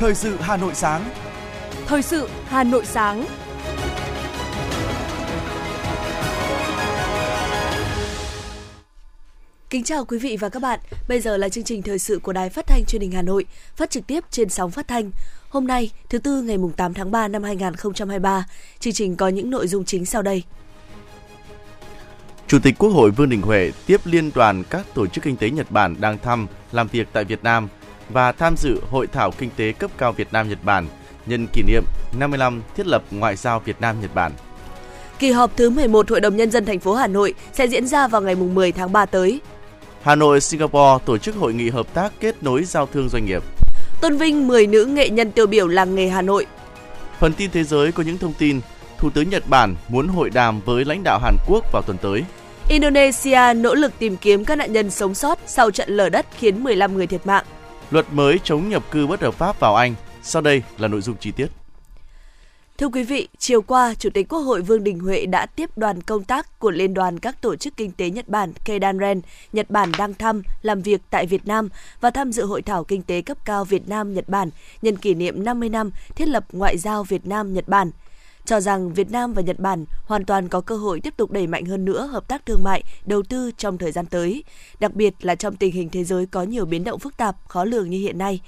Thời sự Hà Nội sáng. Thời sự Hà Nội sáng. Kính chào quý vị và các bạn. Bây giờ là chương trình thời sự của Đài Phát thanh Truyền hình Hà Nội, phát trực tiếp trên sóng phát thanh. Hôm nay, thứ tư ngày mùng 8 tháng 3 năm 2023, chương trình có những nội dung chính sau đây. Chủ tịch Quốc hội Vương Đình Huệ tiếp liên đoàn các tổ chức kinh tế Nhật Bản đang thăm, làm việc tại Việt Nam và tham dự hội thảo kinh tế cấp cao Việt Nam Nhật Bản nhân kỷ niệm 50 năm thiết lập ngoại giao Việt Nam Nhật Bản. Kỳ họp thứ 11 Hội đồng nhân dân thành phố Hà Nội sẽ diễn ra vào ngày 10 tháng 3 tới. Hà Nội, Singapore tổ chức hội nghị hợp tác kết nối giao thương doanh nghiệp. Tôn vinh 10 nữ nghệ nhân tiêu biểu làng nghề Hà Nội. Phần tin thế giới có những thông tin Thủ tướng Nhật Bản muốn hội đàm với lãnh đạo Hàn Quốc vào tuần tới. Indonesia nỗ lực tìm kiếm các nạn nhân sống sót sau trận lở đất khiến 15 người thiệt mạng. Luật mới chống nhập cư bất hợp pháp vào Anh. Sau đây là nội dung chi tiết. Thưa quý vị, chiều qua, Chủ tịch Quốc hội Vương Đình Huệ đã tiếp đoàn công tác của Liên đoàn các tổ chức kinh tế Nhật Bản Keidanren, Nhật Bản đang thăm, làm việc tại Việt Nam và tham dự hội thảo kinh tế cấp cao Việt Nam-Nhật Bản nhân kỷ niệm 50 năm thiết lập ngoại giao Việt Nam-Nhật Bản cho rằng Việt Nam và Nhật Bản hoàn toàn có cơ hội tiếp tục đẩy mạnh hơn nữa hợp tác thương mại, đầu tư trong thời gian tới, đặc biệt là trong tình hình thế giới có nhiều biến động phức tạp, khó lường như hiện nay.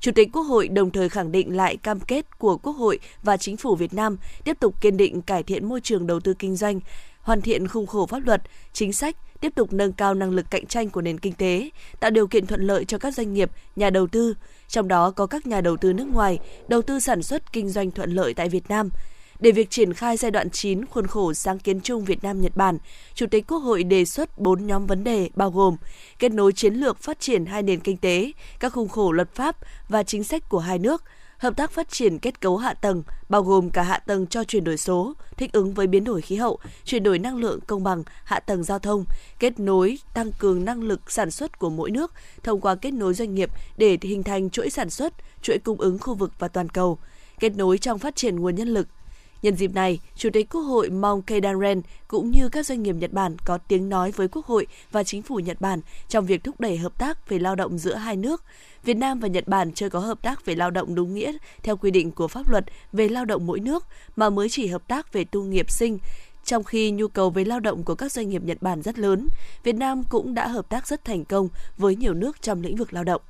Chủ tịch Quốc hội đồng thời khẳng định lại cam kết của Quốc hội và Chính phủ Việt Nam tiếp tục kiên định cải thiện môi trường đầu tư kinh doanh, hoàn thiện khung khổ pháp luật, chính sách, tiếp tục nâng cao năng lực cạnh tranh của nền kinh tế, tạo điều kiện thuận lợi cho các doanh nghiệp, nhà đầu tư, trong đó có các nhà đầu tư nước ngoài, đầu tư sản xuất kinh doanh thuận lợi tại Việt Nam – để việc triển khai giai đoạn 9 khuôn khổ sáng kiến chung Việt Nam Nhật Bản, Chủ tịch Quốc hội đề xuất 4 nhóm vấn đề bao gồm kết nối chiến lược phát triển hai nền kinh tế, các khung khổ luật pháp và chính sách của hai nước, hợp tác phát triển kết cấu hạ tầng, bao gồm cả hạ tầng cho chuyển đổi số, thích ứng với biến đổi khí hậu, chuyển đổi năng lượng công bằng, hạ tầng giao thông, kết nối, tăng cường năng lực sản xuất của mỗi nước thông qua kết nối doanh nghiệp để hình thành chuỗi sản xuất, chuỗi cung ứng khu vực và toàn cầu, kết nối trong phát triển nguồn nhân lực, Nhân dịp này, Chủ tịch Quốc hội mong Kedaren cũng như các doanh nghiệp Nhật Bản có tiếng nói với Quốc hội và chính phủ Nhật Bản trong việc thúc đẩy hợp tác về lao động giữa hai nước. Việt Nam và Nhật Bản chưa có hợp tác về lao động đúng nghĩa theo quy định của pháp luật về lao động mỗi nước mà mới chỉ hợp tác về tu nghiệp sinh. Trong khi nhu cầu về lao động của các doanh nghiệp Nhật Bản rất lớn, Việt Nam cũng đã hợp tác rất thành công với nhiều nước trong lĩnh vực lao động.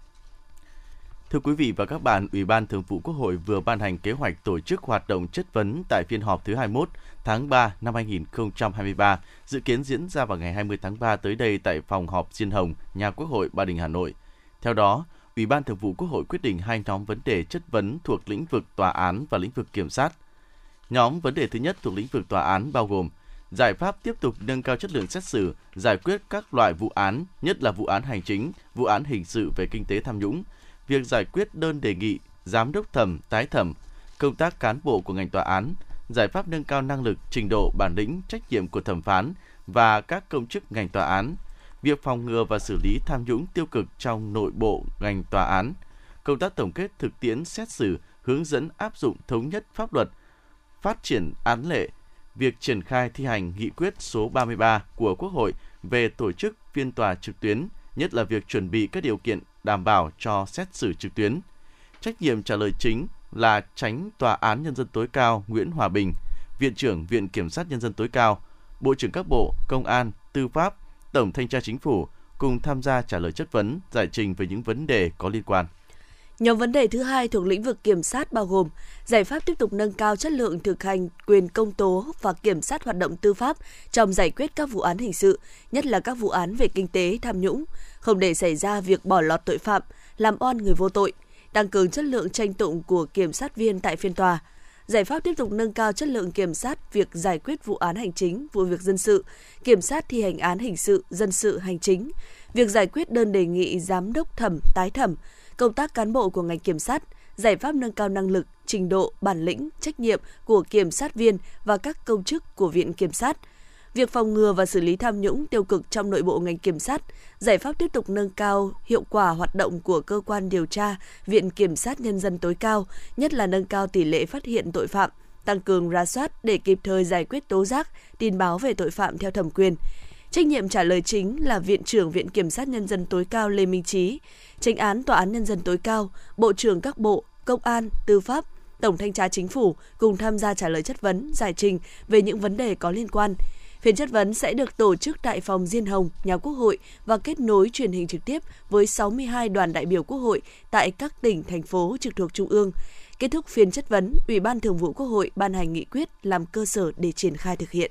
Thưa quý vị và các bạn, Ủy ban Thường vụ Quốc hội vừa ban hành kế hoạch tổ chức hoạt động chất vấn tại phiên họp thứ 21 tháng 3 năm 2023, dự kiến diễn ra vào ngày 20 tháng 3 tới đây tại phòng họp Diên Hồng, nhà Quốc hội Ba Đình, Hà Nội. Theo đó, Ủy ban Thường vụ Quốc hội quyết định hai nhóm vấn đề chất vấn thuộc lĩnh vực tòa án và lĩnh vực kiểm sát. Nhóm vấn đề thứ nhất thuộc lĩnh vực tòa án bao gồm giải pháp tiếp tục nâng cao chất lượng xét xử, giải quyết các loại vụ án, nhất là vụ án hành chính, vụ án hình sự về kinh tế tham nhũng, việc giải quyết đơn đề nghị giám đốc thẩm, tái thẩm, công tác cán bộ của ngành tòa án, giải pháp nâng cao năng lực, trình độ, bản lĩnh, trách nhiệm của thẩm phán và các công chức ngành tòa án, việc phòng ngừa và xử lý tham nhũng tiêu cực trong nội bộ ngành tòa án, công tác tổng kết thực tiễn xét xử, hướng dẫn áp dụng thống nhất pháp luật, phát triển án lệ, việc triển khai thi hành nghị quyết số 33 của Quốc hội về tổ chức phiên tòa trực tuyến, nhất là việc chuẩn bị các điều kiện đảm bảo cho xét xử trực tuyến. Trách nhiệm trả lời chính là tránh Tòa án Nhân dân tối cao Nguyễn Hòa Bình, Viện trưởng Viện Kiểm sát Nhân dân tối cao, Bộ trưởng các bộ Công an, Tư pháp, Tổng Thanh tra Chính phủ cùng tham gia trả lời chất vấn, giải trình về những vấn đề có liên quan. Nhóm vấn đề thứ hai thuộc lĩnh vực kiểm sát bao gồm giải pháp tiếp tục nâng cao chất lượng thực hành quyền công tố và kiểm sát hoạt động tư pháp trong giải quyết các vụ án hình sự, nhất là các vụ án về kinh tế tham nhũng, không để xảy ra việc bỏ lọt tội phạm, làm oan người vô tội, tăng cường chất lượng tranh tụng của kiểm sát viên tại phiên tòa. Giải pháp tiếp tục nâng cao chất lượng kiểm sát việc giải quyết vụ án hành chính, vụ việc dân sự, kiểm sát thi hành án hình sự, dân sự hành chính, việc giải quyết đơn đề nghị giám đốc thẩm, tái thẩm, công tác cán bộ của ngành kiểm sát, giải pháp nâng cao năng lực, trình độ, bản lĩnh, trách nhiệm của kiểm sát viên và các công chức của Viện Kiểm sát, việc phòng ngừa và xử lý tham nhũng tiêu cực trong nội bộ ngành kiểm sát, giải pháp tiếp tục nâng cao hiệu quả hoạt động của cơ quan điều tra, Viện Kiểm sát Nhân dân tối cao, nhất là nâng cao tỷ lệ phát hiện tội phạm, tăng cường ra soát để kịp thời giải quyết tố giác, tin báo về tội phạm theo thẩm quyền. Trách nhiệm trả lời chính là Viện trưởng Viện Kiểm sát Nhân dân tối cao Lê Minh Trí, Tranh án Tòa án Nhân dân tối cao, Bộ trưởng các bộ, Công an, Tư pháp, Tổng thanh tra Chính phủ cùng tham gia trả lời chất vấn, giải trình về những vấn đề có liên quan. Phiên chất vấn sẽ được tổ chức tại phòng Diên Hồng, nhà Quốc hội và kết nối truyền hình trực tiếp với 62 đoàn đại biểu Quốc hội tại các tỉnh, thành phố trực thuộc Trung ương. Kết thúc phiên chất vấn, Ủy ban Thường vụ Quốc hội ban hành nghị quyết làm cơ sở để triển khai thực hiện.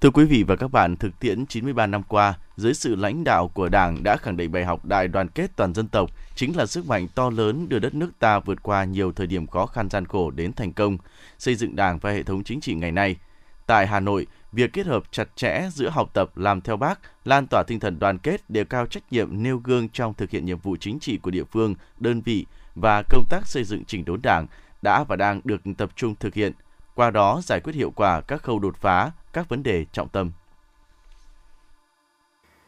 Thưa quý vị và các bạn, thực tiễn 93 năm qua, dưới sự lãnh đạo của Đảng đã khẳng định bài học đại đoàn kết toàn dân tộc chính là sức mạnh to lớn đưa đất nước ta vượt qua nhiều thời điểm khó khăn gian khổ đến thành công, xây dựng Đảng và hệ thống chính trị ngày nay. Tại Hà Nội, việc kết hợp chặt chẽ giữa học tập làm theo bác, lan tỏa tinh thần đoàn kết, đề cao trách nhiệm nêu gương trong thực hiện nhiệm vụ chính trị của địa phương, đơn vị và công tác xây dựng chỉnh đốn Đảng đã và đang được tập trung thực hiện, qua đó giải quyết hiệu quả các khâu đột phá, các vấn đề trọng tâm.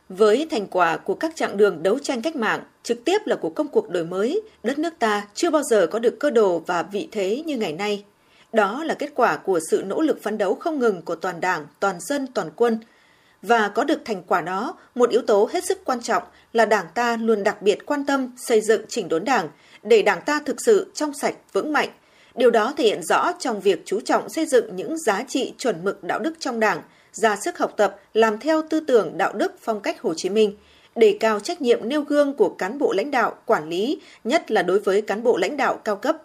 Với thành quả của các chặng đường đấu tranh cách mạng, trực tiếp là của công cuộc đổi mới, đất nước ta chưa bao giờ có được cơ đồ và vị thế như ngày nay. Đó là kết quả của sự nỗ lực phấn đấu không ngừng của toàn đảng, toàn dân, toàn quân. Và có được thành quả đó, một yếu tố hết sức quan trọng là đảng ta luôn đặc biệt quan tâm xây dựng chỉnh đốn đảng, để đảng ta thực sự trong sạch, vững mạnh. Điều đó thể hiện rõ trong việc chú trọng xây dựng những giá trị chuẩn mực đạo đức trong đảng, ra sức học tập, làm theo tư tưởng đạo đức phong cách Hồ Chí Minh, đề cao trách nhiệm nêu gương của cán bộ lãnh đạo, quản lý, nhất là đối với cán bộ lãnh đạo cao cấp.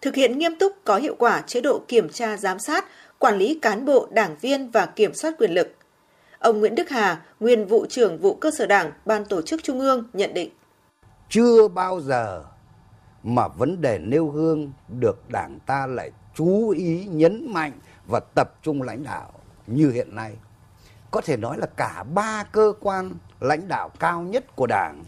Thực hiện nghiêm túc có hiệu quả chế độ kiểm tra giám sát, quản lý cán bộ, đảng viên và kiểm soát quyền lực. Ông Nguyễn Đức Hà, nguyên vụ trưởng vụ cơ sở đảng, ban tổ chức trung ương nhận định. Chưa bao giờ mà vấn đề nêu gương được đảng ta lại chú ý nhấn mạnh và tập trung lãnh đạo như hiện nay. Có thể nói là cả ba cơ quan lãnh đạo cao nhất của đảng,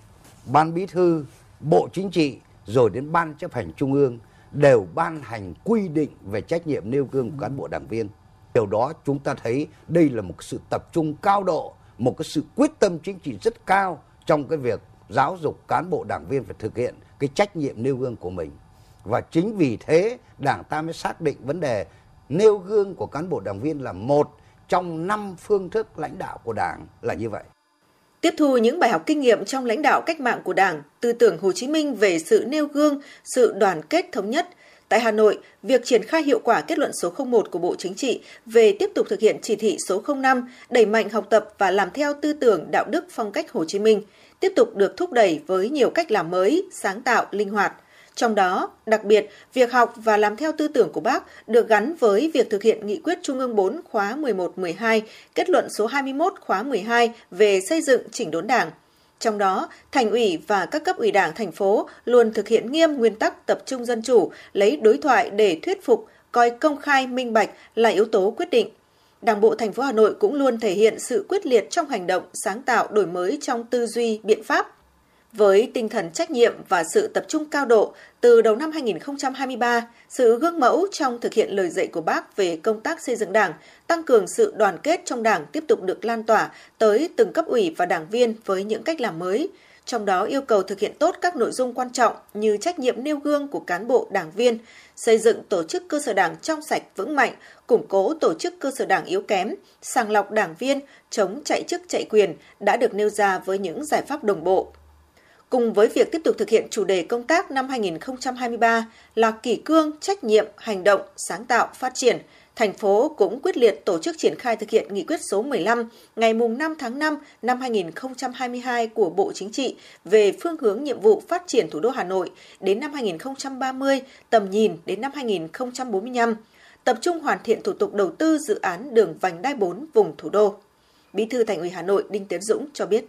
ban bí thư, bộ chính trị rồi đến ban chấp hành trung ương đều ban hành quy định về trách nhiệm nêu gương của cán bộ đảng viên. Điều đó chúng ta thấy đây là một sự tập trung cao độ, một cái sự quyết tâm chính trị rất cao trong cái việc giáo dục cán bộ đảng viên phải thực hiện cái trách nhiệm nêu gương của mình. Và chính vì thế Đảng ta mới xác định vấn đề nêu gương của cán bộ đảng viên là một trong năm phương thức lãnh đạo của Đảng là như vậy. Tiếp thu những bài học kinh nghiệm trong lãnh đạo cách mạng của Đảng, tư tưởng Hồ Chí Minh về sự nêu gương, sự đoàn kết thống nhất, Tại Hà Nội, việc triển khai hiệu quả kết luận số 01 của Bộ Chính trị về tiếp tục thực hiện chỉ thị số 05, đẩy mạnh học tập và làm theo tư tưởng đạo đức phong cách Hồ Chí Minh, tiếp tục được thúc đẩy với nhiều cách làm mới, sáng tạo, linh hoạt. Trong đó, đặc biệt, việc học và làm theo tư tưởng của Bác được gắn với việc thực hiện nghị quyết Trung ương 4 khóa 11-12, kết luận số 21 khóa 12 về xây dựng chỉnh đốn đảng. Trong đó, thành ủy và các cấp ủy đảng thành phố luôn thực hiện nghiêm nguyên tắc tập trung dân chủ, lấy đối thoại để thuyết phục, coi công khai minh bạch là yếu tố quyết định. Đảng bộ thành phố Hà Nội cũng luôn thể hiện sự quyết liệt trong hành động, sáng tạo, đổi mới trong tư duy, biện pháp. Với tinh thần trách nhiệm và sự tập trung cao độ, từ đầu năm 2023, sự gương mẫu trong thực hiện lời dạy của Bác về công tác xây dựng Đảng, tăng cường sự đoàn kết trong Đảng tiếp tục được lan tỏa tới từng cấp ủy và đảng viên với những cách làm mới, trong đó yêu cầu thực hiện tốt các nội dung quan trọng như trách nhiệm nêu gương của cán bộ đảng viên, xây dựng tổ chức cơ sở đảng trong sạch vững mạnh, củng cố tổ chức cơ sở đảng yếu kém, sàng lọc đảng viên, chống chạy chức chạy quyền đã được nêu ra với những giải pháp đồng bộ. Cùng với việc tiếp tục thực hiện chủ đề công tác năm 2023 là kỷ cương, trách nhiệm, hành động, sáng tạo, phát triển, thành phố cũng quyết liệt tổ chức triển khai thực hiện nghị quyết số 15 ngày 5 tháng 5 năm 2022 của Bộ Chính trị về phương hướng nhiệm vụ phát triển thủ đô Hà Nội đến năm 2030, tầm nhìn đến năm 2045, tập trung hoàn thiện thủ tục đầu tư dự án đường vành đai 4 vùng thủ đô. Bí thư Thành ủy Hà Nội Đinh Tiến Dũng cho biết.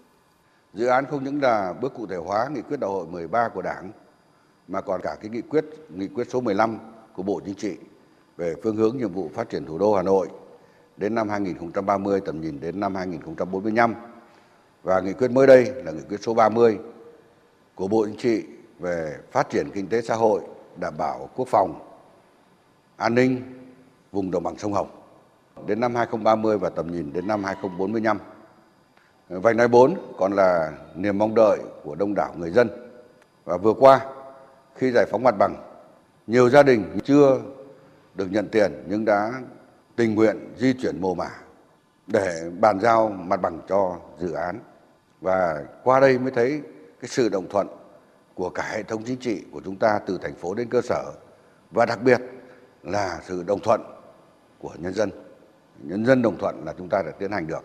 Dự án không những là bước cụ thể hóa nghị quyết đại hội 13 của Đảng mà còn cả cái nghị quyết nghị quyết số 15 của Bộ Chính trị về phương hướng nhiệm vụ phát triển thủ đô Hà Nội đến năm 2030 tầm nhìn đến năm 2045 và nghị quyết mới đây là nghị quyết số 30 của Bộ Chính trị về phát triển kinh tế xã hội đảm bảo quốc phòng, an ninh vùng đồng bằng sông Hồng đến năm 2030 và tầm nhìn đến năm 2045. Vành đai 4 còn là niềm mong đợi của đông đảo người dân. Và vừa qua, khi giải phóng mặt bằng, nhiều gia đình chưa được nhận tiền nhưng đã tình nguyện di chuyển mồ mả để bàn giao mặt bằng cho dự án. Và qua đây mới thấy cái sự đồng thuận của cả hệ thống chính trị của chúng ta từ thành phố đến cơ sở và đặc biệt là sự đồng thuận của nhân dân. Nhân dân đồng thuận là chúng ta đã tiến hành được.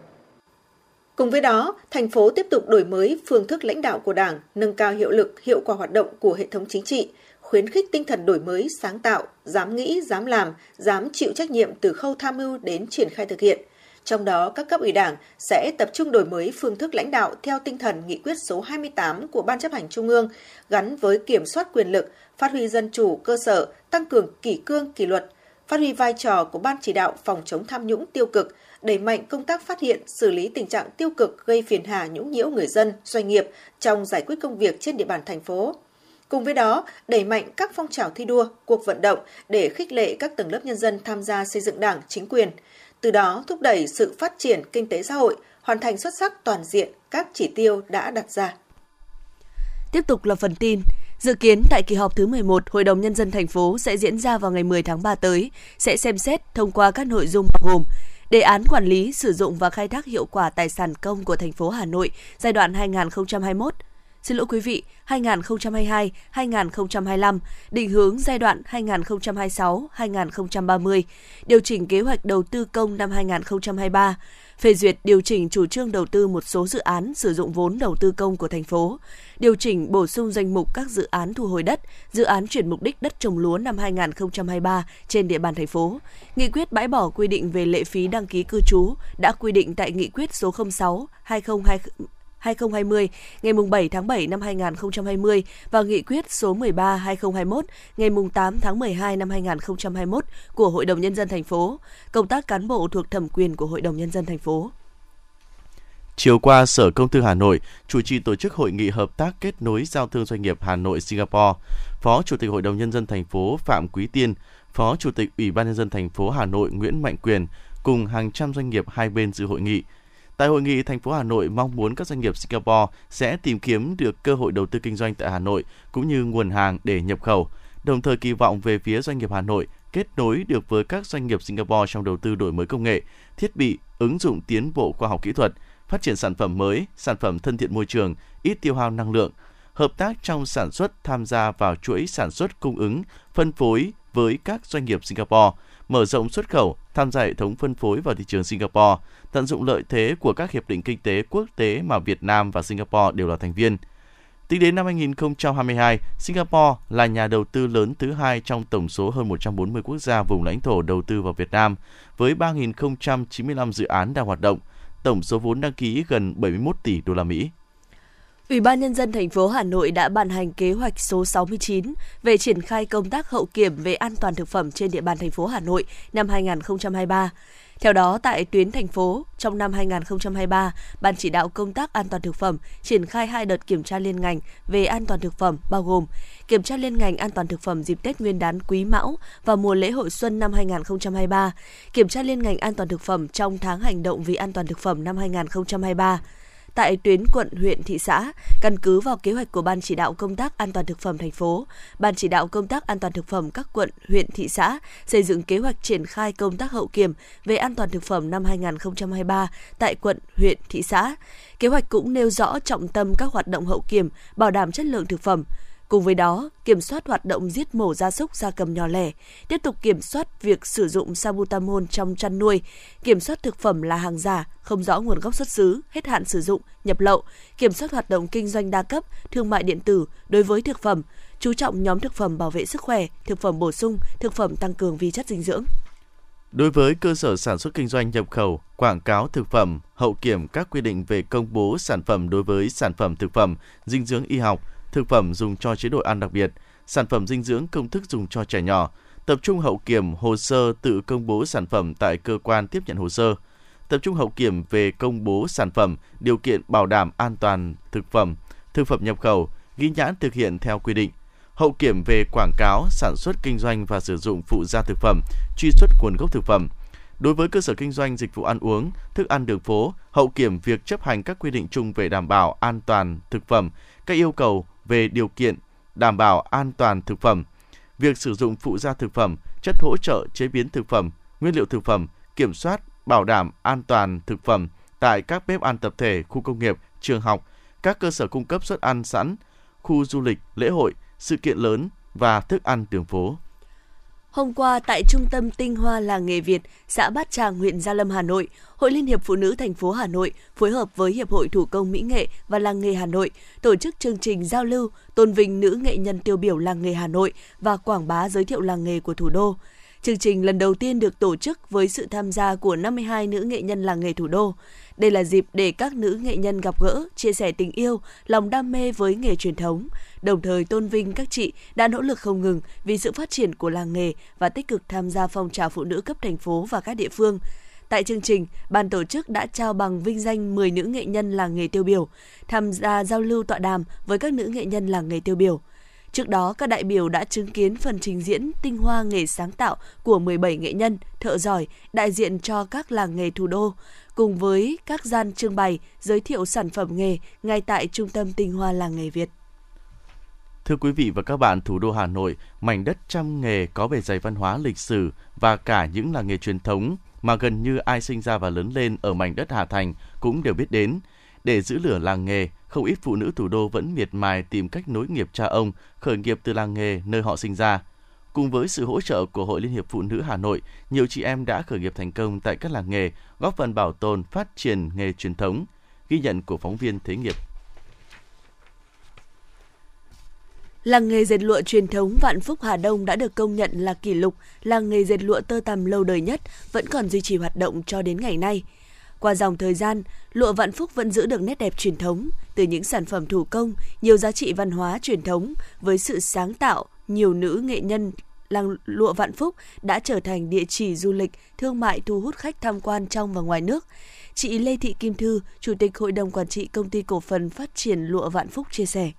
Cùng với đó, thành phố tiếp tục đổi mới phương thức lãnh đạo của Đảng, nâng cao hiệu lực, hiệu quả hoạt động của hệ thống chính trị, khuyến khích tinh thần đổi mới, sáng tạo, dám nghĩ, dám làm, dám chịu trách nhiệm từ khâu tham mưu đến triển khai thực hiện. Trong đó, các cấp ủy Đảng sẽ tập trung đổi mới phương thức lãnh đạo theo tinh thần nghị quyết số 28 của Ban chấp hành Trung ương, gắn với kiểm soát quyền lực, phát huy dân chủ cơ sở, tăng cường kỷ cương kỷ luật, phát huy vai trò của Ban chỉ đạo phòng chống tham nhũng tiêu cực, đẩy mạnh công tác phát hiện, xử lý tình trạng tiêu cực gây phiền hà nhũng nhiễu người dân, doanh nghiệp trong giải quyết công việc trên địa bàn thành phố. Cùng với đó, đẩy mạnh các phong trào thi đua, cuộc vận động để khích lệ các tầng lớp nhân dân tham gia xây dựng đảng, chính quyền, từ đó thúc đẩy sự phát triển kinh tế xã hội, hoàn thành xuất sắc toàn diện các chỉ tiêu đã đặt ra. Tiếp tục là phần tin. Dự kiến tại kỳ họp thứ 11, Hội đồng Nhân dân thành phố sẽ diễn ra vào ngày 10 tháng 3 tới, sẽ xem xét thông qua các nội dung bao gồm Đề án quản lý, sử dụng và khai thác hiệu quả tài sản công của thành phố Hà Nội giai đoạn 2021 xin lỗi quý vị, 2022-2025, định hướng giai đoạn 2026-2030, điều chỉnh kế hoạch đầu tư công năm 2023, phê duyệt điều chỉnh chủ trương đầu tư một số dự án sử dụng vốn đầu tư công của thành phố, điều chỉnh bổ sung danh mục các dự án thu hồi đất, dự án chuyển mục đích đất trồng lúa năm 2023 trên địa bàn thành phố, nghị quyết bãi bỏ quy định về lệ phí đăng ký cư trú đã quy định tại nghị quyết số 06 2020 2020 ngày 7 tháng 7 năm 2020 và nghị quyết số 13 2021 ngày 8 tháng 12 năm 2021 của Hội đồng nhân dân thành phố, công tác cán bộ thuộc thẩm quyền của Hội đồng nhân dân thành phố. Chiều qua, Sở Công Thương Hà Nội chủ trì tổ chức hội nghị hợp tác kết nối giao thương doanh nghiệp Hà Nội Singapore. Phó Chủ tịch Hội đồng nhân dân thành phố Phạm Quý Tiên, Phó Chủ tịch Ủy ban nhân dân thành phố Hà Nội Nguyễn Mạnh Quyền cùng hàng trăm doanh nghiệp hai bên dự hội nghị. Tại hội nghị, thành phố Hà Nội mong muốn các doanh nghiệp Singapore sẽ tìm kiếm được cơ hội đầu tư kinh doanh tại Hà Nội cũng như nguồn hàng để nhập khẩu, đồng thời kỳ vọng về phía doanh nghiệp Hà Nội kết nối được với các doanh nghiệp Singapore trong đầu tư đổi mới công nghệ, thiết bị, ứng dụng tiến bộ khoa học kỹ thuật, phát triển sản phẩm mới, sản phẩm thân thiện môi trường, ít tiêu hao năng lượng, hợp tác trong sản xuất tham gia vào chuỗi sản xuất cung ứng, phân phối với các doanh nghiệp Singapore, mở rộng xuất khẩu, tham gia hệ thống phân phối vào thị trường Singapore, tận dụng lợi thế của các hiệp định kinh tế quốc tế mà Việt Nam và Singapore đều là thành viên. Tính đến năm 2022, Singapore là nhà đầu tư lớn thứ hai trong tổng số hơn 140 quốc gia vùng lãnh thổ đầu tư vào Việt Nam, với 3.095 dự án đang hoạt động, tổng số vốn đăng ký gần 71 tỷ đô la Mỹ. Ủy ban nhân dân thành phố Hà Nội đã ban hành kế hoạch số 69 về triển khai công tác hậu kiểm về an toàn thực phẩm trên địa bàn thành phố Hà Nội năm 2023. Theo đó, tại tuyến thành phố, trong năm 2023, Ban chỉ đạo công tác an toàn thực phẩm triển khai hai đợt kiểm tra liên ngành về an toàn thực phẩm bao gồm kiểm tra liên ngành an toàn thực phẩm dịp Tết Nguyên đán Quý Mão và mùa lễ hội xuân năm 2023, kiểm tra liên ngành an toàn thực phẩm trong tháng hành động vì an toàn thực phẩm năm 2023 tại tuyến quận, huyện, thị xã, căn cứ vào kế hoạch của Ban chỉ đạo công tác an toàn thực phẩm thành phố, Ban chỉ đạo công tác an toàn thực phẩm các quận, huyện, thị xã xây dựng kế hoạch triển khai công tác hậu kiểm về an toàn thực phẩm năm 2023 tại quận, huyện, thị xã. Kế hoạch cũng nêu rõ trọng tâm các hoạt động hậu kiểm, bảo đảm chất lượng thực phẩm, Cùng với đó, kiểm soát hoạt động giết mổ gia súc gia cầm nhỏ lẻ, tiếp tục kiểm soát việc sử dụng sabutamol trong chăn nuôi, kiểm soát thực phẩm là hàng giả, không rõ nguồn gốc xuất xứ, hết hạn sử dụng, nhập lậu, kiểm soát hoạt động kinh doanh đa cấp, thương mại điện tử đối với thực phẩm, chú trọng nhóm thực phẩm bảo vệ sức khỏe, thực phẩm bổ sung, thực phẩm tăng cường vi chất dinh dưỡng. Đối với cơ sở sản xuất kinh doanh nhập khẩu, quảng cáo thực phẩm, hậu kiểm các quy định về công bố sản phẩm đối với sản phẩm thực phẩm, dinh dưỡng y học, thực phẩm dùng cho chế độ ăn đặc biệt, sản phẩm dinh dưỡng công thức dùng cho trẻ nhỏ, tập trung hậu kiểm hồ sơ tự công bố sản phẩm tại cơ quan tiếp nhận hồ sơ, tập trung hậu kiểm về công bố sản phẩm, điều kiện bảo đảm an toàn thực phẩm, thực phẩm nhập khẩu, ghi nhãn thực hiện theo quy định, hậu kiểm về quảng cáo, sản xuất kinh doanh và sử dụng phụ gia thực phẩm, truy xuất nguồn gốc thực phẩm. Đối với cơ sở kinh doanh dịch vụ ăn uống, thức ăn đường phố, hậu kiểm việc chấp hành các quy định chung về đảm bảo an toàn thực phẩm, các yêu cầu về điều kiện đảm bảo an toàn thực phẩm, việc sử dụng phụ gia thực phẩm, chất hỗ trợ chế biến thực phẩm, nguyên liệu thực phẩm, kiểm soát bảo đảm an toàn thực phẩm tại các bếp ăn tập thể, khu công nghiệp, trường học, các cơ sở cung cấp suất ăn sẵn, khu du lịch, lễ hội, sự kiện lớn và thức ăn đường phố. Hôm qua tại Trung tâm Tinh Hoa Làng nghề Việt, xã Bát Tràng, huyện Gia Lâm, Hà Nội, Hội Liên hiệp Phụ nữ thành phố Hà Nội phối hợp với Hiệp hội Thủ công Mỹ nghệ và Làng nghề Hà Nội tổ chức chương trình giao lưu tôn vinh nữ nghệ nhân tiêu biểu làng nghề Hà Nội và quảng bá giới thiệu làng nghề của thủ đô. Chương trình lần đầu tiên được tổ chức với sự tham gia của 52 nữ nghệ nhân làng nghề thủ đô. Đây là dịp để các nữ nghệ nhân gặp gỡ, chia sẻ tình yêu, lòng đam mê với nghề truyền thống, đồng thời tôn vinh các chị đã nỗ lực không ngừng vì sự phát triển của làng nghề và tích cực tham gia phong trào phụ nữ cấp thành phố và các địa phương. Tại chương trình, ban tổ chức đã trao bằng vinh danh 10 nữ nghệ nhân làng nghề tiêu biểu, tham gia giao lưu tọa đàm với các nữ nghệ nhân làng nghề tiêu biểu. Trước đó, các đại biểu đã chứng kiến phần trình diễn tinh hoa nghề sáng tạo của 17 nghệ nhân, thợ giỏi, đại diện cho các làng nghề thủ đô, cùng với các gian trưng bày giới thiệu sản phẩm nghề ngay tại Trung tâm Tinh hoa làng nghề Việt. Thưa quý vị và các bạn, thủ đô Hà Nội, mảnh đất trăm nghề có bề dày văn hóa lịch sử và cả những làng nghề truyền thống mà gần như ai sinh ra và lớn lên ở mảnh đất Hà Thành cũng đều biết đến. Để giữ lửa làng nghề, không ít phụ nữ thủ đô vẫn miệt mài tìm cách nối nghiệp cha ông, khởi nghiệp từ làng nghề nơi họ sinh ra. Cùng với sự hỗ trợ của Hội Liên hiệp Phụ nữ Hà Nội, nhiều chị em đã khởi nghiệp thành công tại các làng nghề, góp phần bảo tồn, phát triển nghề truyền thống. Ghi nhận của phóng viên Thế nghiệp. Làng nghề dệt lụa truyền thống Vạn Phúc Hà Đông đã được công nhận là kỷ lục làng nghề dệt lụa tơ tằm lâu đời nhất, vẫn còn duy trì hoạt động cho đến ngày nay. Qua dòng thời gian, lụa Vạn Phúc vẫn giữ được nét đẹp truyền thống, từ những sản phẩm thủ công, nhiều giá trị văn hóa truyền thống với sự sáng tạo, nhiều nữ nghệ nhân làng lụa Vạn Phúc đã trở thành địa chỉ du lịch, thương mại thu hút khách tham quan trong và ngoài nước. Chị Lê Thị Kim Thư, Chủ tịch Hội đồng Quản trị Công ty Cổ phần Phát triển Lụa Vạn Phúc chia sẻ.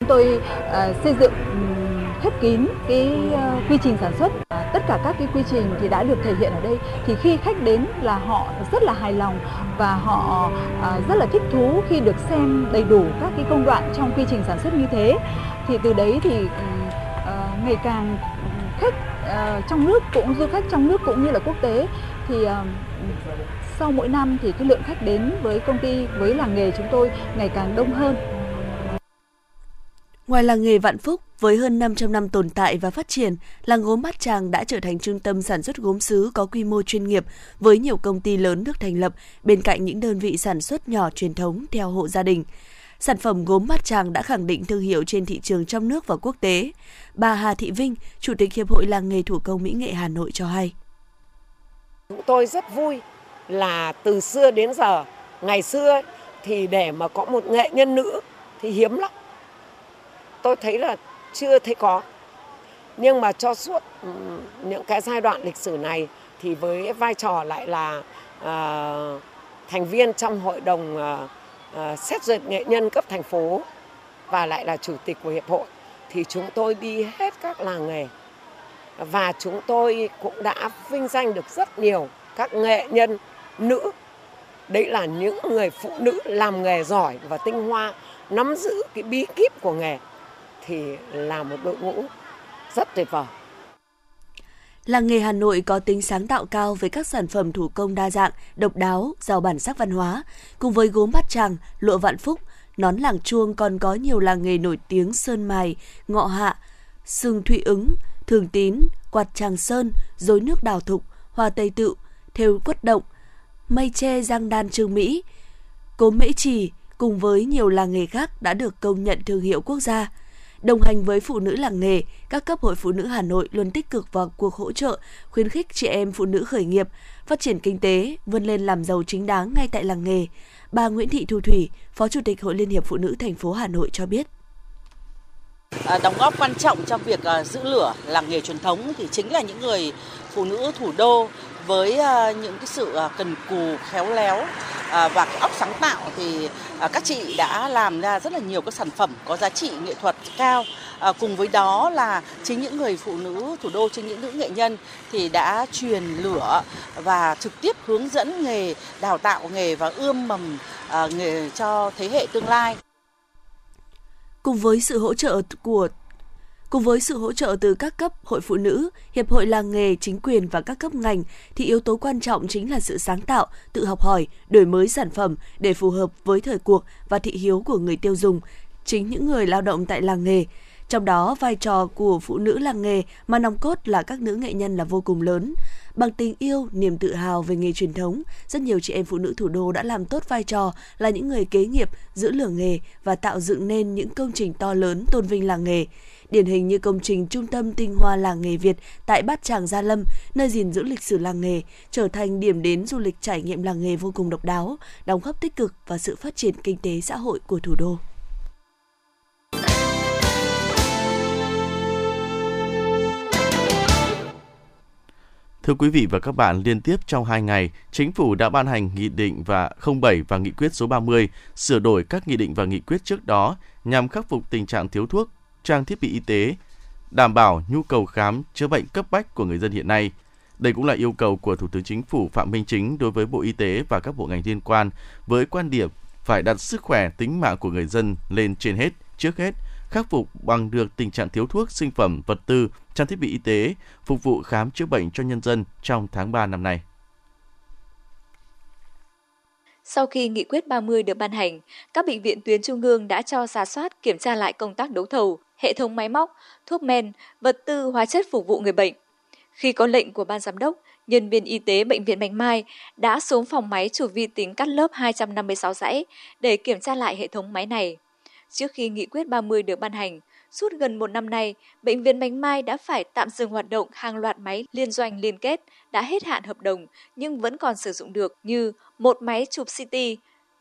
Chúng tôi uh, xây dựng khép kín cái uh, quy trình sản xuất. Tất cả các cái quy trình thì đã được thể hiện ở đây. Thì khi khách đến là họ rất là hài lòng và họ à, rất là thích thú khi được xem đầy đủ các cái công đoạn trong quy trình sản xuất như thế. Thì từ đấy thì ừ, ờ, ngày càng khách ờ, trong nước cũng, du khách trong nước cũng như là quốc tế thì ờ, sau mỗi năm thì cái lượng khách đến với công ty, với làng nghề chúng tôi ngày càng đông hơn Ngoài làng nghề Vạn Phúc, với hơn 500 năm tồn tại và phát triển, làng gốm Bát Tràng đã trở thành trung tâm sản xuất gốm sứ có quy mô chuyên nghiệp với nhiều công ty lớn được thành lập bên cạnh những đơn vị sản xuất nhỏ truyền thống theo hộ gia đình. Sản phẩm gốm Bát Tràng đã khẳng định thương hiệu trên thị trường trong nước và quốc tế. Bà Hà Thị Vinh, Chủ tịch Hiệp hội Làng nghề Thủ công Mỹ nghệ Hà Nội cho hay. Tôi rất vui là từ xưa đến giờ, ngày xưa thì để mà có một nghệ nhân nữ thì hiếm lắm tôi thấy là chưa thấy có. Nhưng mà cho suốt ừ, những cái giai đoạn lịch sử này thì với vai trò lại là uh, thành viên trong hội đồng uh, uh, xét duyệt nghệ nhân cấp thành phố và lại là chủ tịch của hiệp hội thì chúng tôi đi hết các làng nghề. Và chúng tôi cũng đã vinh danh được rất nhiều các nghệ nhân nữ. Đấy là những người phụ nữ làm nghề giỏi và tinh hoa nắm giữ cái bí kíp của nghề thì là một đội ngũ rất tuyệt vời. Làng nghề Hà Nội có tính sáng tạo cao với các sản phẩm thủ công đa dạng, độc đáo, giàu bản sắc văn hóa. Cùng với gốm bát tràng, lụa vạn phúc, nón làng chuông còn có nhiều làng nghề nổi tiếng sơn mài, ngọ hạ, sừng thụy ứng, thường tín, quạt tràng sơn, dối nước đào thục, hoa tây tự, thêu quất động, mây tre giang đan trương Mỹ, cốm mễ trì cùng với nhiều làng nghề khác đã được công nhận thương hiệu quốc gia. Đồng hành với phụ nữ làng nghề, các cấp hội phụ nữ Hà Nội luôn tích cực vào cuộc hỗ trợ, khuyến khích chị em phụ nữ khởi nghiệp, phát triển kinh tế, vươn lên làm giàu chính đáng ngay tại làng nghề. Bà Nguyễn Thị Thu Thủy, Phó Chủ tịch Hội Liên hiệp Phụ nữ thành phố Hà Nội cho biết. À, đóng góp quan trọng trong việc à, giữ lửa làng nghề truyền thống thì chính là những người phụ nữ thủ đô với à, những cái sự à, cần cù khéo léo À, và cái óc sáng tạo thì à, các chị đã làm ra rất là nhiều các sản phẩm có giá trị nghệ thuật cao. À, cùng với đó là chính những người phụ nữ thủ đô, chính những nữ nghệ nhân thì đã truyền lửa và trực tiếp hướng dẫn nghề, đào tạo nghề và ươm mầm nghề cho thế hệ tương lai. Cùng với sự hỗ trợ của Cùng với sự hỗ trợ từ các cấp hội phụ nữ, hiệp hội làng nghề, chính quyền và các cấp ngành thì yếu tố quan trọng chính là sự sáng tạo, tự học hỏi, đổi mới sản phẩm để phù hợp với thời cuộc và thị hiếu của người tiêu dùng, chính những người lao động tại làng nghề. Trong đó, vai trò của phụ nữ làng nghề mà nòng cốt là các nữ nghệ nhân là vô cùng lớn. Bằng tình yêu, niềm tự hào về nghề truyền thống, rất nhiều chị em phụ nữ thủ đô đã làm tốt vai trò là những người kế nghiệp, giữ lửa nghề và tạo dựng nên những công trình to lớn tôn vinh làng nghề điển hình như công trình Trung tâm Tinh hoa làng nghề Việt tại Bát Tràng Gia Lâm, nơi gìn giữ lịch sử làng nghề, trở thành điểm đến du lịch trải nghiệm làng nghề vô cùng độc đáo, đóng góp tích cực vào sự phát triển kinh tế xã hội của thủ đô. Thưa quý vị và các bạn, liên tiếp trong 2 ngày, Chính phủ đã ban hành Nghị định và 07 và Nghị quyết số 30 sửa đổi các nghị định và nghị quyết trước đó nhằm khắc phục tình trạng thiếu thuốc, trang thiết bị y tế, đảm bảo nhu cầu khám chữa bệnh cấp bách của người dân hiện nay. Đây cũng là yêu cầu của Thủ tướng Chính phủ Phạm Minh Chính đối với Bộ Y tế và các bộ ngành liên quan với quan điểm phải đặt sức khỏe tính mạng của người dân lên trên hết, trước hết, khắc phục bằng được tình trạng thiếu thuốc, sinh phẩm, vật tư, trang thiết bị y tế, phục vụ khám chữa bệnh cho nhân dân trong tháng 3 năm nay. Sau khi nghị quyết 30 được ban hành, các bệnh viện tuyến trung ương đã cho giả soát kiểm tra lại công tác đấu thầu, hệ thống máy móc, thuốc men, vật tư, hóa chất phục vụ người bệnh. Khi có lệnh của ban giám đốc, nhân viên y tế bệnh viện Bạch Mai đã xuống phòng máy chủ vi tính cắt lớp 256 dãy để kiểm tra lại hệ thống máy này. Trước khi nghị quyết 30 được ban hành, suốt gần một năm nay, Bệnh viện Bạch Mai đã phải tạm dừng hoạt động hàng loạt máy liên doanh liên kết đã hết hạn hợp đồng nhưng vẫn còn sử dụng được như một máy chụp CT,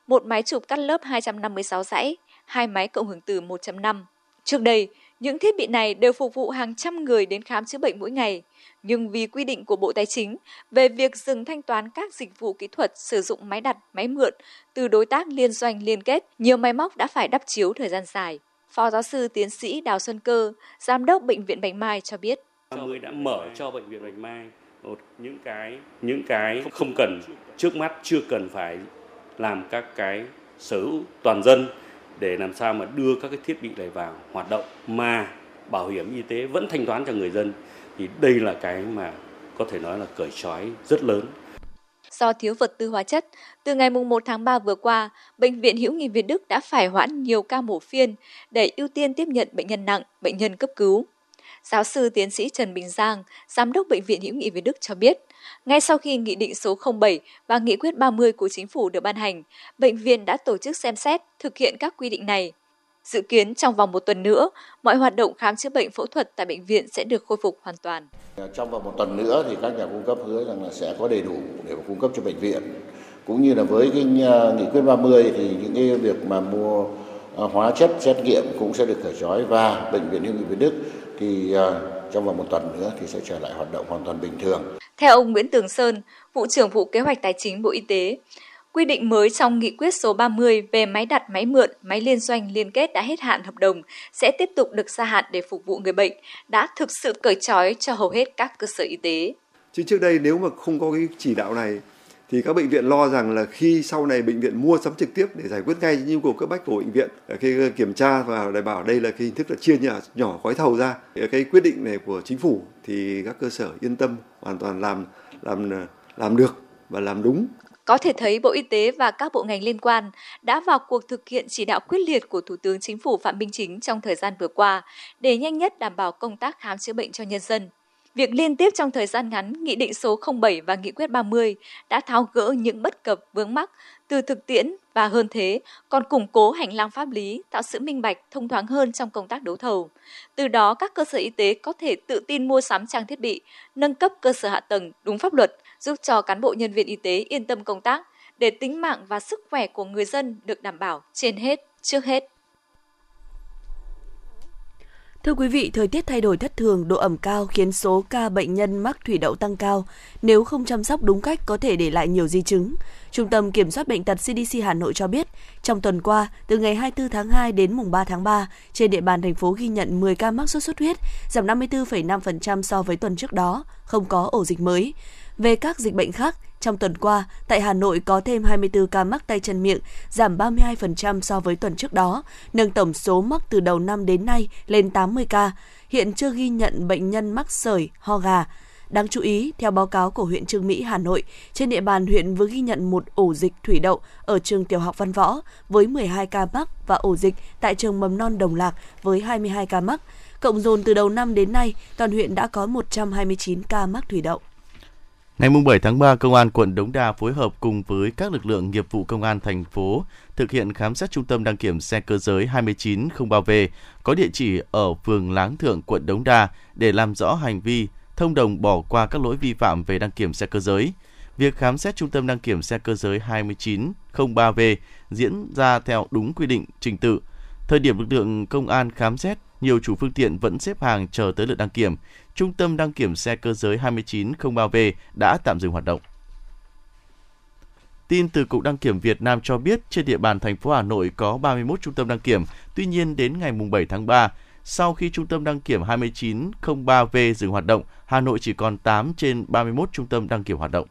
một máy chụp cắt lớp 256 dãy, hai máy cộng hưởng từ 1.5. Trước đây, những thiết bị này đều phục vụ hàng trăm người đến khám chữa bệnh mỗi ngày. Nhưng vì quy định của Bộ Tài chính về việc dừng thanh toán các dịch vụ kỹ thuật sử dụng máy đặt, máy mượn từ đối tác liên doanh liên kết, nhiều máy móc đã phải đắp chiếu thời gian dài. Phó giáo sư tiến sĩ Đào Xuân Cơ, giám đốc bệnh viện Bạch Mai cho biết. 30 đã mở cho bệnh viện Bạch Mai một những cái những cái không cần trước mắt chưa cần phải làm các cái sở hữu toàn dân để làm sao mà đưa các cái thiết bị này vào hoạt động mà bảo hiểm y tế vẫn thanh toán cho người dân thì đây là cái mà có thể nói là cởi trói rất lớn Do thiếu vật tư hóa chất, từ ngày 1 tháng 3 vừa qua, Bệnh viện Hữu nghị Việt Đức đã phải hoãn nhiều ca mổ phiên để ưu tiên tiếp nhận bệnh nhân nặng, bệnh nhân cấp cứu. Giáo sư tiến sĩ Trần Bình Giang, Giám đốc Bệnh viện Hữu nghị Việt Đức cho biết, ngay sau khi Nghị định số 07 và Nghị quyết 30 của Chính phủ được ban hành, bệnh viện đã tổ chức xem xét thực hiện các quy định này. Dự kiến trong vòng một tuần nữa, mọi hoạt động khám chữa bệnh phẫu thuật tại bệnh viện sẽ được khôi phục hoàn toàn. Ờ, trong vòng một tuần nữa thì các nhà cung cấp hứa rằng là sẽ có đầy đủ để cung cấp cho bệnh viện. Cũng như là với cái ờ, nghị quyết 30 thì những cái việc mà mua ờ, hóa chất xét nghiệm cũng sẽ được khởi trói và bệnh viện hữu nghị Việt Đức thì trong vòng một tuần nữa thì sẽ trở lại hoạt động hoàn toàn bình thường. Theo ông Nguyễn Tường Sơn, vụ trưởng vụ kế hoạch tài chính Bộ Y tế, quy định mới trong nghị quyết số 30 về máy đặt máy mượn, máy liên doanh liên kết đã hết hạn hợp đồng sẽ tiếp tục được gia hạn để phục vụ người bệnh, đã thực sự cởi trói cho hầu hết các cơ sở y tế. Chứ trước đây nếu mà không có cái chỉ đạo này thì các bệnh viện lo rằng là khi sau này bệnh viện mua sắm trực tiếp để giải quyết ngay nhu cầu cấp bách của bệnh viện ờ, khi ờ, kiểm tra và đảm bảo đây là cái hình thức là chia nhỏ, nhỏ gói thầu ra ờ, cái quyết định này của chính phủ thì các cơ sở yên tâm hoàn toàn làm làm làm được và làm đúng có thể thấy Bộ Y tế và các bộ ngành liên quan đã vào cuộc thực hiện chỉ đạo quyết liệt của Thủ tướng Chính phủ Phạm Minh Chính trong thời gian vừa qua để nhanh nhất đảm bảo công tác khám chữa bệnh cho nhân dân. Việc liên tiếp trong thời gian ngắn, Nghị định số 07 và Nghị quyết 30 đã tháo gỡ những bất cập vướng mắc từ thực tiễn và hơn thế còn củng cố hành lang pháp lý, tạo sự minh bạch, thông thoáng hơn trong công tác đấu thầu. Từ đó, các cơ sở y tế có thể tự tin mua sắm trang thiết bị, nâng cấp cơ sở hạ tầng đúng pháp luật, giúp cho cán bộ nhân viên y tế yên tâm công tác để tính mạng và sức khỏe của người dân được đảm bảo trên hết, trước hết. Thưa quý vị, thời tiết thay đổi thất thường, độ ẩm cao khiến số ca bệnh nhân mắc thủy đậu tăng cao. Nếu không chăm sóc đúng cách có thể để lại nhiều di chứng. Trung tâm Kiểm soát Bệnh tật CDC Hà Nội cho biết, trong tuần qua, từ ngày 24 tháng 2 đến mùng 3 tháng 3, trên địa bàn thành phố ghi nhận 10 ca mắc sốt xuất huyết, giảm 54,5% so với tuần trước đó, không có ổ dịch mới. Về các dịch bệnh khác, trong tuần qua, tại Hà Nội có thêm 24 ca mắc tay chân miệng, giảm 32% so với tuần trước đó, nâng tổng số mắc từ đầu năm đến nay lên 80 ca. Hiện chưa ghi nhận bệnh nhân mắc sởi, ho gà. Đáng chú ý, theo báo cáo của huyện Trương Mỹ, Hà Nội, trên địa bàn huyện vừa ghi nhận một ổ dịch thủy đậu ở trường tiểu học Văn Võ với 12 ca mắc và ổ dịch tại trường mầm non Đồng Lạc với 22 ca mắc. Cộng dồn từ đầu năm đến nay, toàn huyện đã có 129 ca mắc thủy đậu. Ngày 7 tháng 3, Công an quận Đống Đa phối hợp cùng với các lực lượng nghiệp vụ Công an thành phố thực hiện khám xét trung tâm đăng kiểm xe cơ giới 2903V có địa chỉ ở phường Láng Thượng, quận Đống Đa để làm rõ hành vi thông đồng bỏ qua các lỗi vi phạm về đăng kiểm xe cơ giới. Việc khám xét trung tâm đăng kiểm xe cơ giới 2903V diễn ra theo đúng quy định trình tự. Thời điểm lực lượng công an khám xét, nhiều chủ phương tiện vẫn xếp hàng chờ tới lượt đăng kiểm. Trung tâm đăng kiểm xe cơ giới 2903V đã tạm dừng hoạt động. Tin từ Cục Đăng kiểm Việt Nam cho biết trên địa bàn thành phố Hà Nội có 31 trung tâm đăng kiểm, tuy nhiên đến ngày 7 tháng 3, sau khi trung tâm đăng kiểm 2903V dừng hoạt động, Hà Nội chỉ còn 8 trên 31 trung tâm đăng kiểm hoạt động.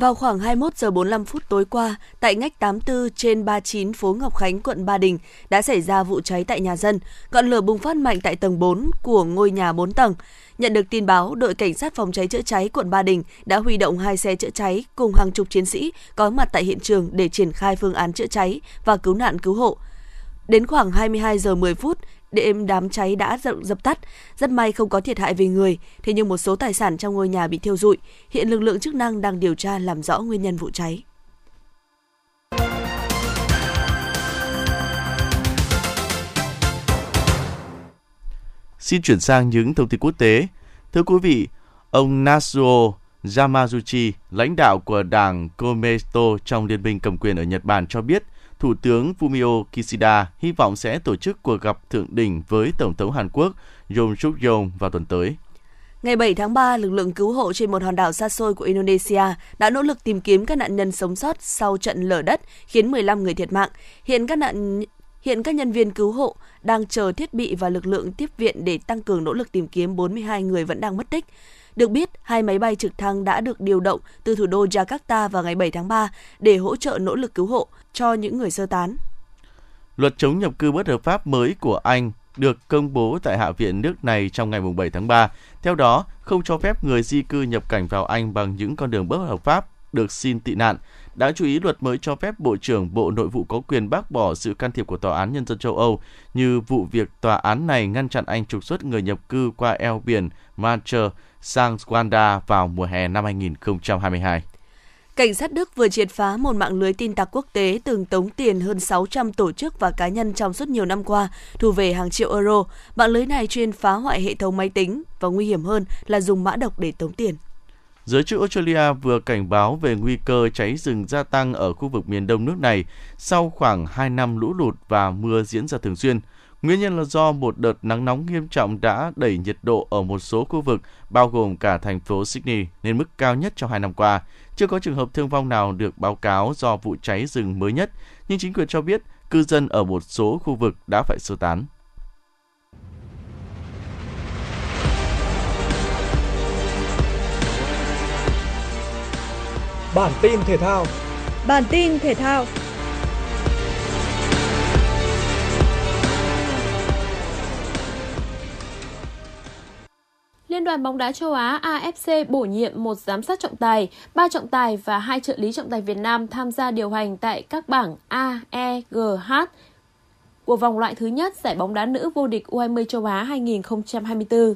Vào khoảng 21 giờ 45 phút tối qua, tại ngách 84 trên 39 phố Ngọc Khánh, quận Ba Đình đã xảy ra vụ cháy tại nhà dân. Ngọn lửa bùng phát mạnh tại tầng 4 của ngôi nhà 4 tầng. Nhận được tin báo, đội cảnh sát phòng cháy chữa cháy quận Ba Đình đã huy động hai xe chữa cháy cùng hàng chục chiến sĩ có mặt tại hiện trường để triển khai phương án chữa cháy và cứu nạn cứu hộ. Đến khoảng 22 giờ 10 phút, đêm đám cháy đã dập, dập tắt. Rất may không có thiệt hại về người, thế nhưng một số tài sản trong ngôi nhà bị thiêu rụi. Hiện lực lượng chức năng đang điều tra làm rõ nguyên nhân vụ cháy. Xin chuyển sang những thông tin quốc tế. Thưa quý vị, ông Natsuo Yamaguchi, lãnh đạo của đảng Komeito trong liên minh cầm quyền ở Nhật Bản cho biết, Thủ tướng Fumio Kishida hy vọng sẽ tổ chức cuộc gặp thượng đỉnh với Tổng thống Hàn Quốc Yoon suk yeol vào tuần tới. Ngày 7 tháng 3, lực lượng cứu hộ trên một hòn đảo xa xôi của Indonesia đã nỗ lực tìm kiếm các nạn nhân sống sót sau trận lở đất khiến 15 người thiệt mạng. Hiện các nạn Hiện các nhân viên cứu hộ đang chờ thiết bị và lực lượng tiếp viện để tăng cường nỗ lực tìm kiếm 42 người vẫn đang mất tích. Được biết, hai máy bay trực thăng đã được điều động từ thủ đô Jakarta vào ngày 7 tháng 3 để hỗ trợ nỗ lực cứu hộ cho những người sơ tán. Luật chống nhập cư bất hợp pháp mới của Anh được công bố tại Hạ viện nước này trong ngày 7 tháng 3. Theo đó, không cho phép người di cư nhập cảnh vào Anh bằng những con đường bất hợp pháp được xin tị nạn. Đáng chú ý, luật mới cho phép Bộ trưởng Bộ Nội vụ có quyền bác bỏ sự can thiệp của Tòa án Nhân dân châu Âu như vụ việc tòa án này ngăn chặn Anh trục xuất người nhập cư qua eo biển Manchester sang Rwanda vào mùa hè năm 2022. Cảnh sát Đức vừa triệt phá một mạng lưới tin tặc quốc tế từng tống tiền hơn 600 tổ chức và cá nhân trong suốt nhiều năm qua, thu về hàng triệu euro. Mạng lưới này chuyên phá hoại hệ thống máy tính và nguy hiểm hơn là dùng mã độc để tống tiền. Giới chức Australia vừa cảnh báo về nguy cơ cháy rừng gia tăng ở khu vực miền đông nước này sau khoảng 2 năm lũ lụt và mưa diễn ra thường xuyên. Nguyên nhân là do một đợt nắng nóng nghiêm trọng đã đẩy nhiệt độ ở một số khu vực, bao gồm cả thành phố Sydney, lên mức cao nhất trong hai năm qua. Chưa có trường hợp thương vong nào được báo cáo do vụ cháy rừng mới nhất, nhưng chính quyền cho biết cư dân ở một số khu vực đã phải sơ tán. Bản tin thể thao Bản tin thể thao Liên đoàn bóng đá châu Á AFC bổ nhiệm một giám sát trọng tài, ba trọng tài và hai trợ lý trọng tài Việt Nam tham gia điều hành tại các bảng A, E, G, H của vòng loại thứ nhất giải bóng đá nữ vô địch U20 châu Á 2024.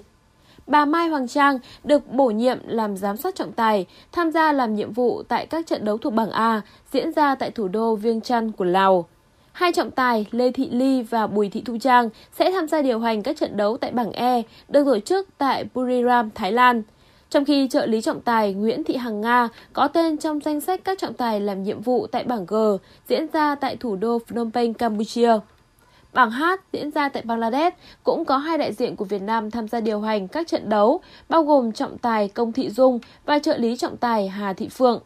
Bà Mai Hoàng Trang được bổ nhiệm làm giám sát trọng tài, tham gia làm nhiệm vụ tại các trận đấu thuộc bảng A diễn ra tại thủ đô Viêng Chăn của Lào. Hai trọng tài Lê Thị Ly và Bùi Thị Thu Trang sẽ tham gia điều hành các trận đấu tại bảng E được tổ chức tại Buriram, Thái Lan. Trong khi trợ lý trọng tài Nguyễn Thị Hằng Nga có tên trong danh sách các trọng tài làm nhiệm vụ tại bảng G diễn ra tại thủ đô Phnom Penh, Campuchia. Bảng H diễn ra tại Bangladesh cũng có hai đại diện của Việt Nam tham gia điều hành các trận đấu, bao gồm trọng tài Công Thị Dung và trợ lý trọng tài Hà Thị Phượng.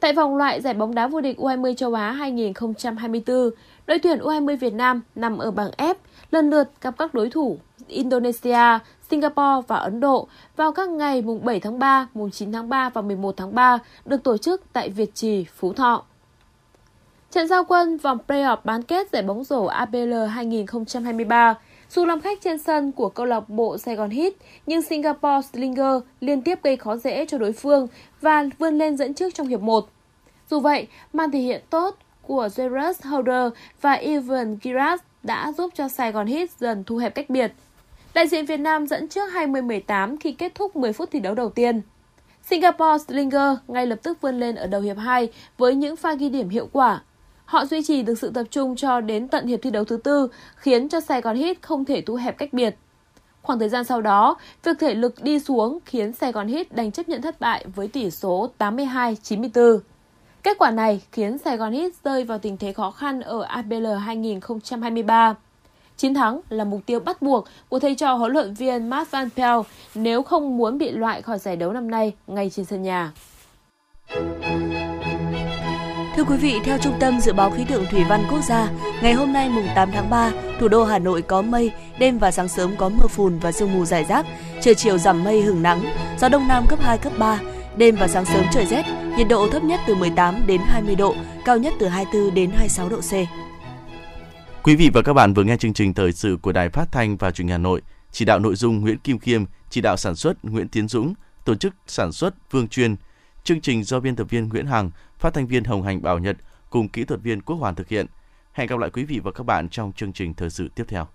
Tại vòng loại giải bóng đá vô địch U20 châu Á 2024, đội tuyển U20 Việt Nam nằm ở bảng F, lần lượt gặp các đối thủ Indonesia, Singapore và Ấn Độ vào các ngày mùng 7 tháng 3, mùng 9 tháng 3 và 11 tháng 3 được tổ chức tại Việt Trì, Phú Thọ. Trận giao quân vòng playoff bán kết giải bóng rổ APL 2023 dù làm khách trên sân của câu lạc bộ Sài Gòn Heat, nhưng Singapore Slinger liên tiếp gây khó dễ cho đối phương và vươn lên dẫn trước trong hiệp 1. Dù vậy, màn thể hiện tốt của Jairus Holder và Evan Giras đã giúp cho Sài Gòn Heat dần thu hẹp cách biệt. Đại diện Việt Nam dẫn trước 20-18 khi kết thúc 10 phút thi đấu đầu tiên. Singapore Slinger ngay lập tức vươn lên ở đầu hiệp 2 với những pha ghi điểm hiệu quả. Họ duy trì được sự tập trung cho đến tận hiệp thi đấu thứ tư, khiến cho Sài Gòn Heat không thể thu hẹp cách biệt. Khoảng thời gian sau đó, việc thể lực đi xuống khiến Sài Gòn Heat đành chấp nhận thất bại với tỷ số 82-94. Kết quả này khiến Sài Gòn Heat rơi vào tình thế khó khăn ở ABL 2023. Chiến thắng là mục tiêu bắt buộc của thầy trò huấn luyện viên Matt Van Pelt nếu không muốn bị loại khỏi giải đấu năm nay ngay trên sân nhà. Thưa quý vị, theo Trung tâm Dự báo Khí tượng Thủy văn Quốc gia, ngày hôm nay mùng 8 tháng 3, thủ đô Hà Nội có mây, đêm và sáng sớm có mưa phùn và sương mù rải rác, trời chiều giảm mây hưởng nắng, gió đông nam cấp 2, cấp 3, đêm và sáng sớm trời rét, nhiệt độ thấp nhất từ 18 đến 20 độ, cao nhất từ 24 đến 26 độ C. Quý vị và các bạn vừa nghe chương trình thời sự của Đài Phát thanh và Truyền hình Hà Nội, chỉ đạo nội dung Nguyễn Kim Khiêm, chỉ đạo sản xuất Nguyễn Tiến Dũng, tổ chức sản xuất Vương Chuyên. Chương trình do biên tập viên Nguyễn Hằng, phát thanh viên Hồng Hành Bảo Nhật cùng kỹ thuật viên Quốc Hoàn thực hiện. Hẹn gặp lại quý vị và các bạn trong chương trình thời sự tiếp theo.